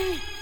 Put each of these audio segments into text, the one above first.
Bye.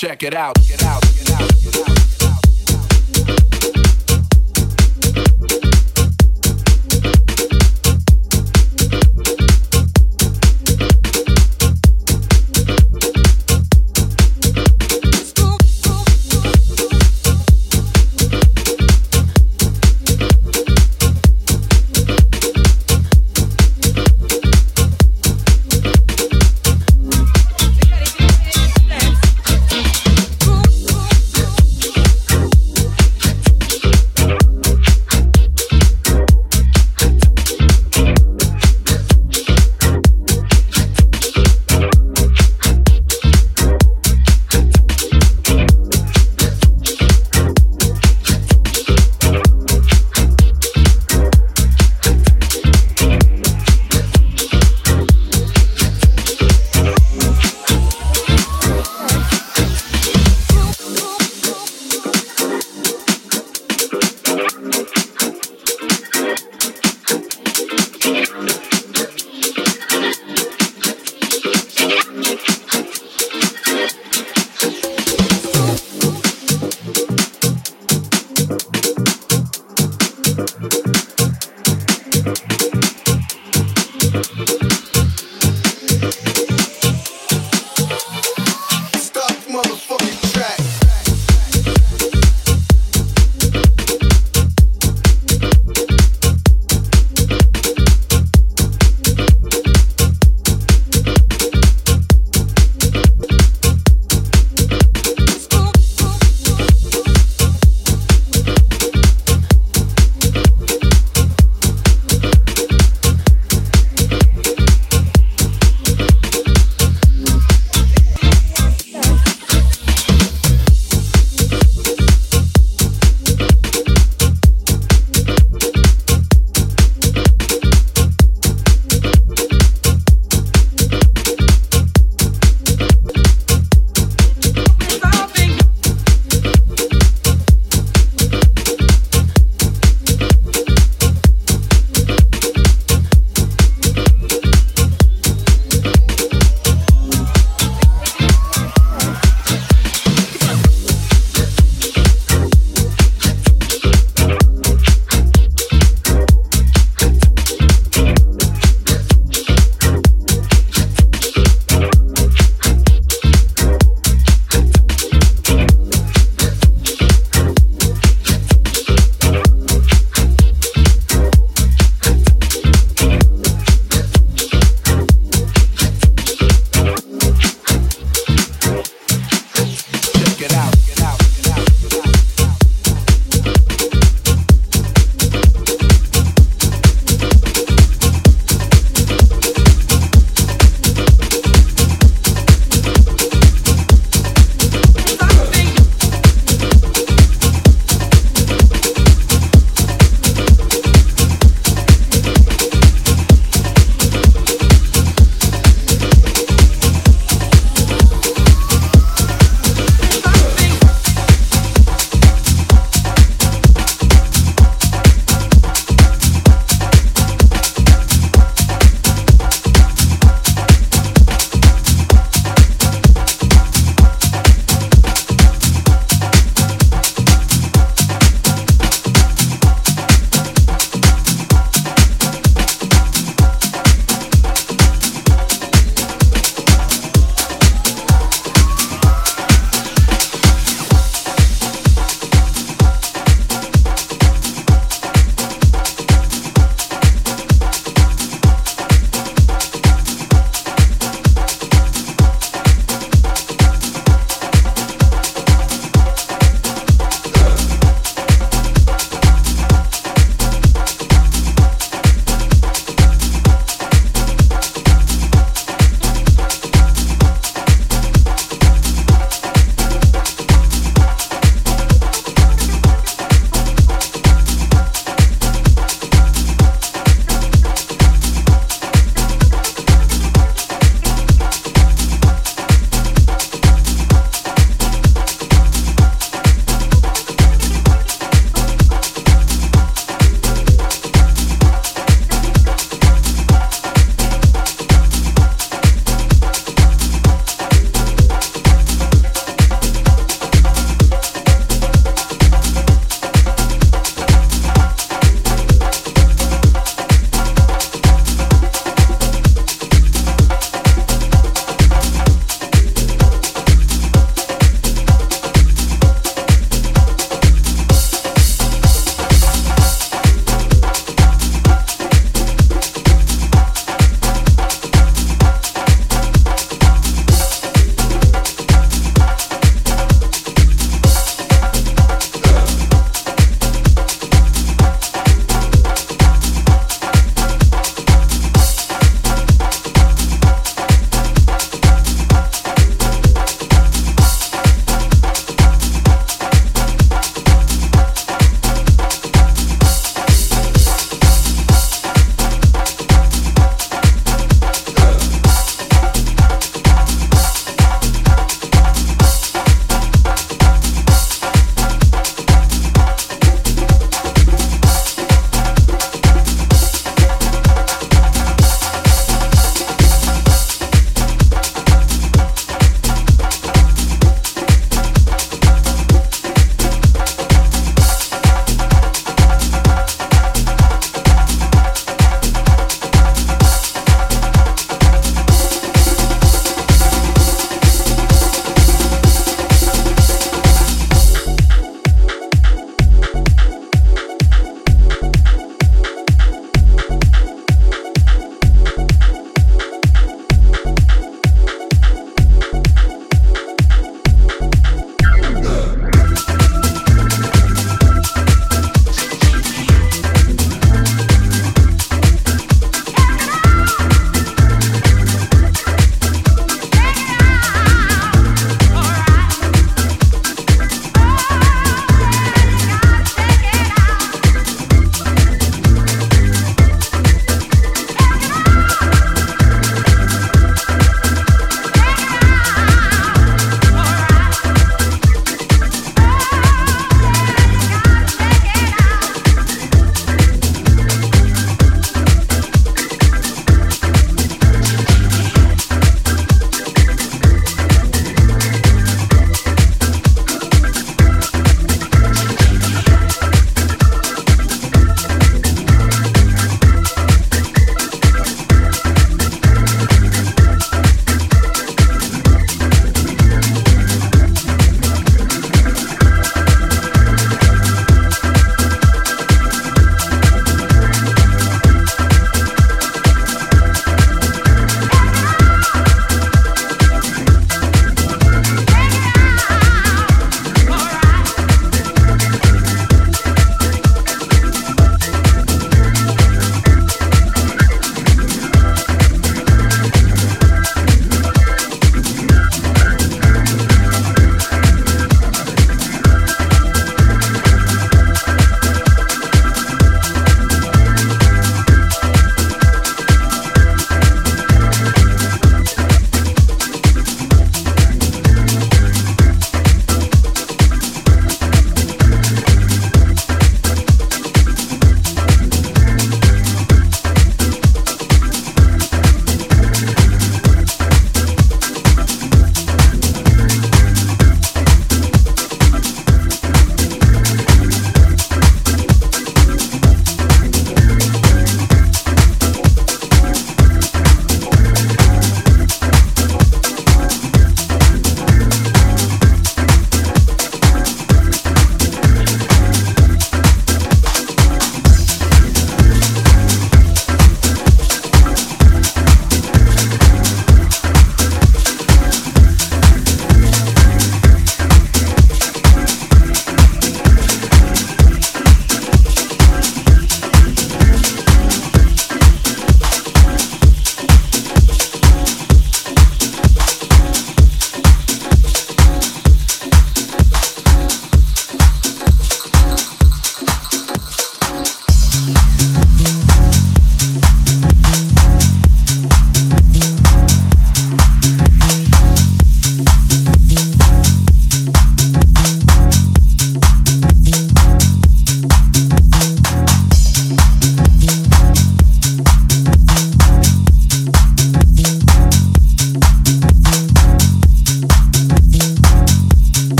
Check it out. Get out. Get out. Get out.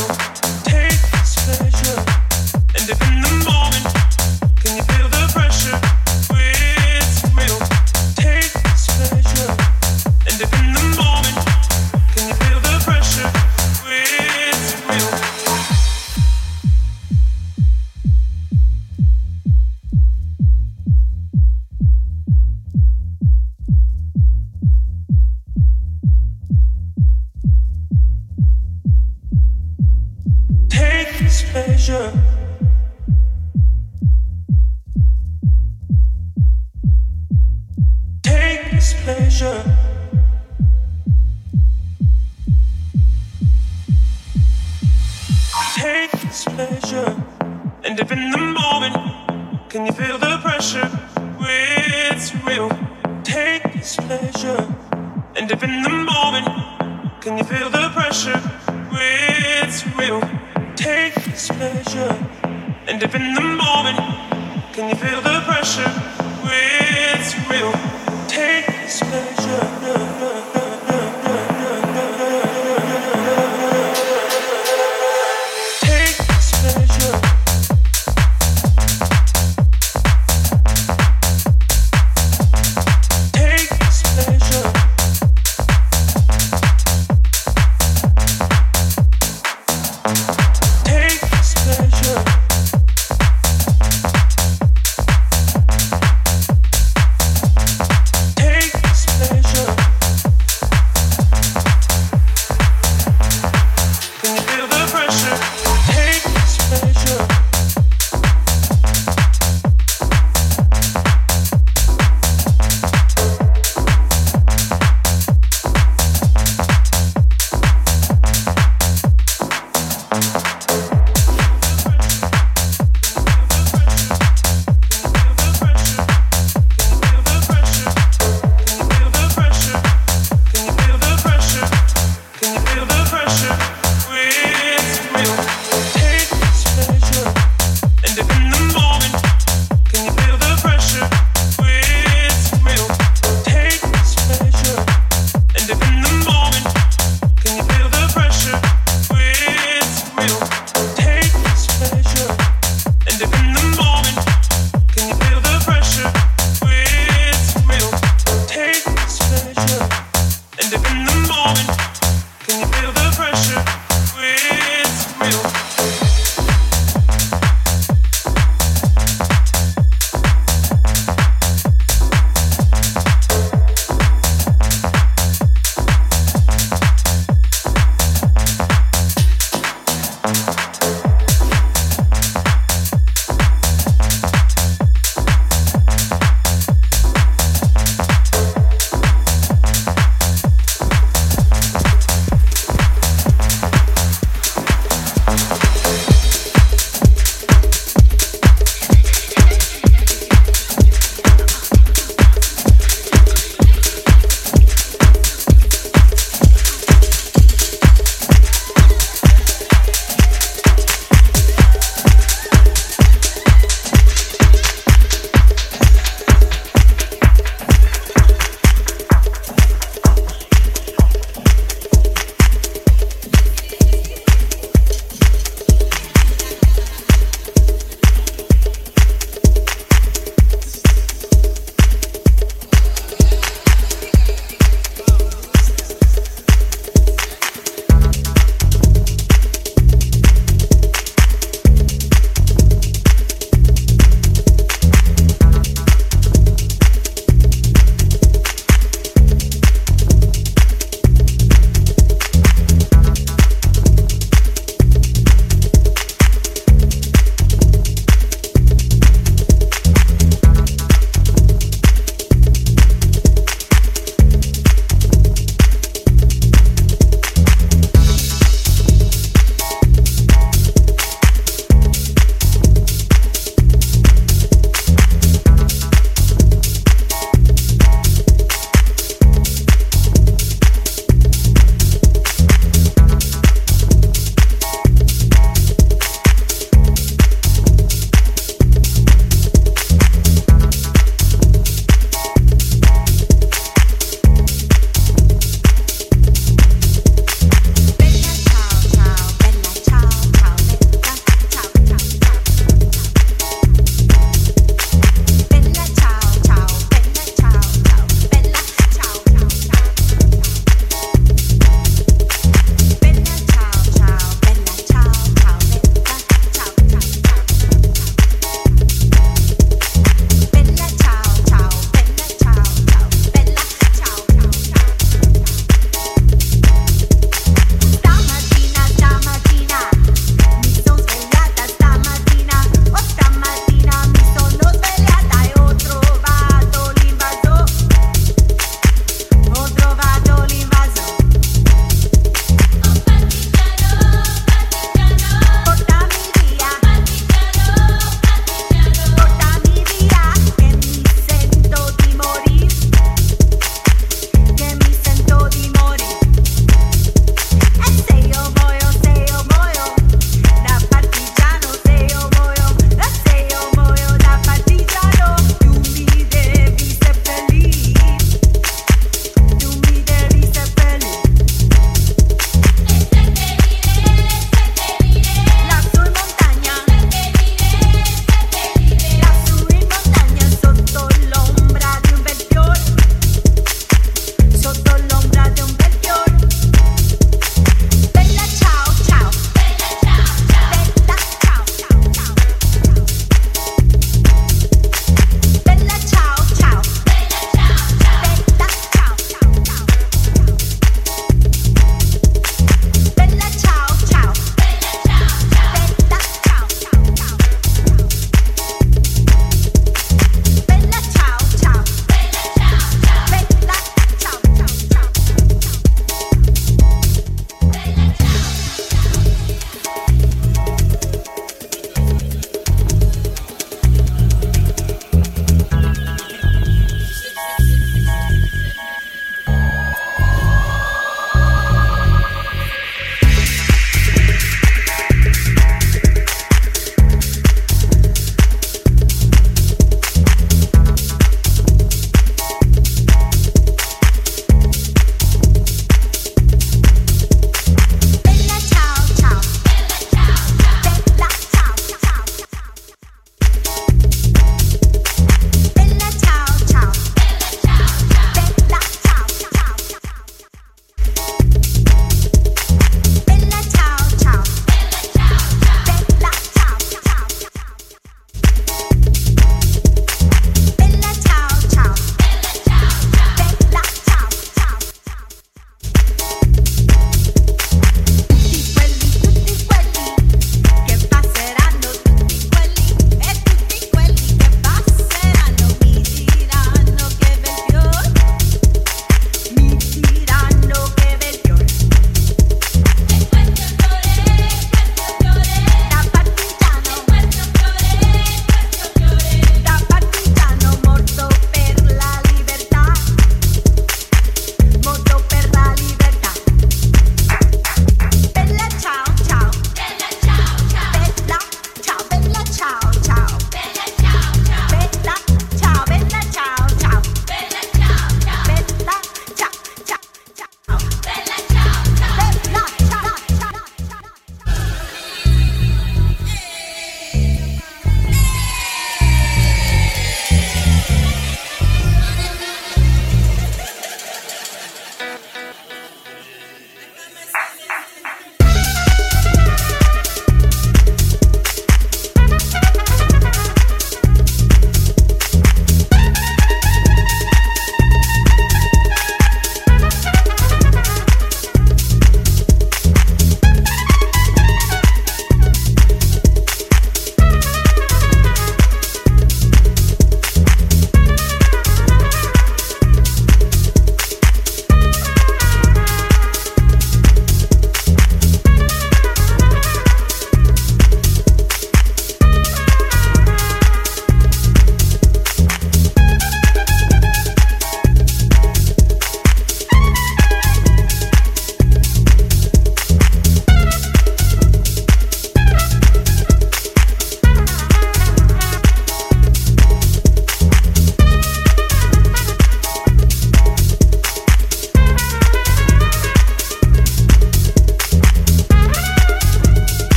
You